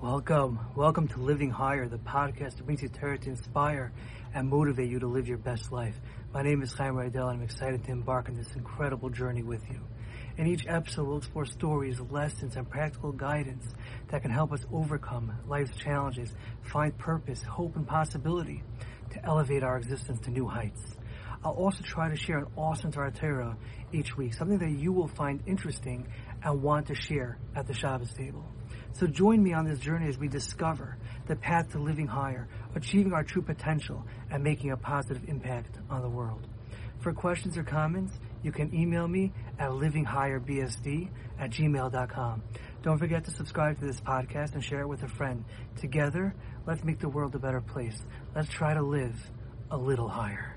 Welcome. Welcome to Living Higher, the podcast that brings you Torah to inspire and motivate you to live your best life. My name is Chaim Rydell and I'm excited to embark on this incredible journey with you. In each episode, we'll explore stories, lessons, and practical guidance that can help us overcome life's challenges, find purpose, hope, and possibility to elevate our existence to new heights. I'll also try to share an awesome Torah each week, something that you will find interesting and want to share at the Shabbos table. So join me on this journey as we discover the path to living higher, achieving our true potential, and making a positive impact on the world. For questions or comments, you can email me at livinghigherbsd at gmail.com. Don't forget to subscribe to this podcast and share it with a friend. Together, let's make the world a better place. Let's try to live a little higher.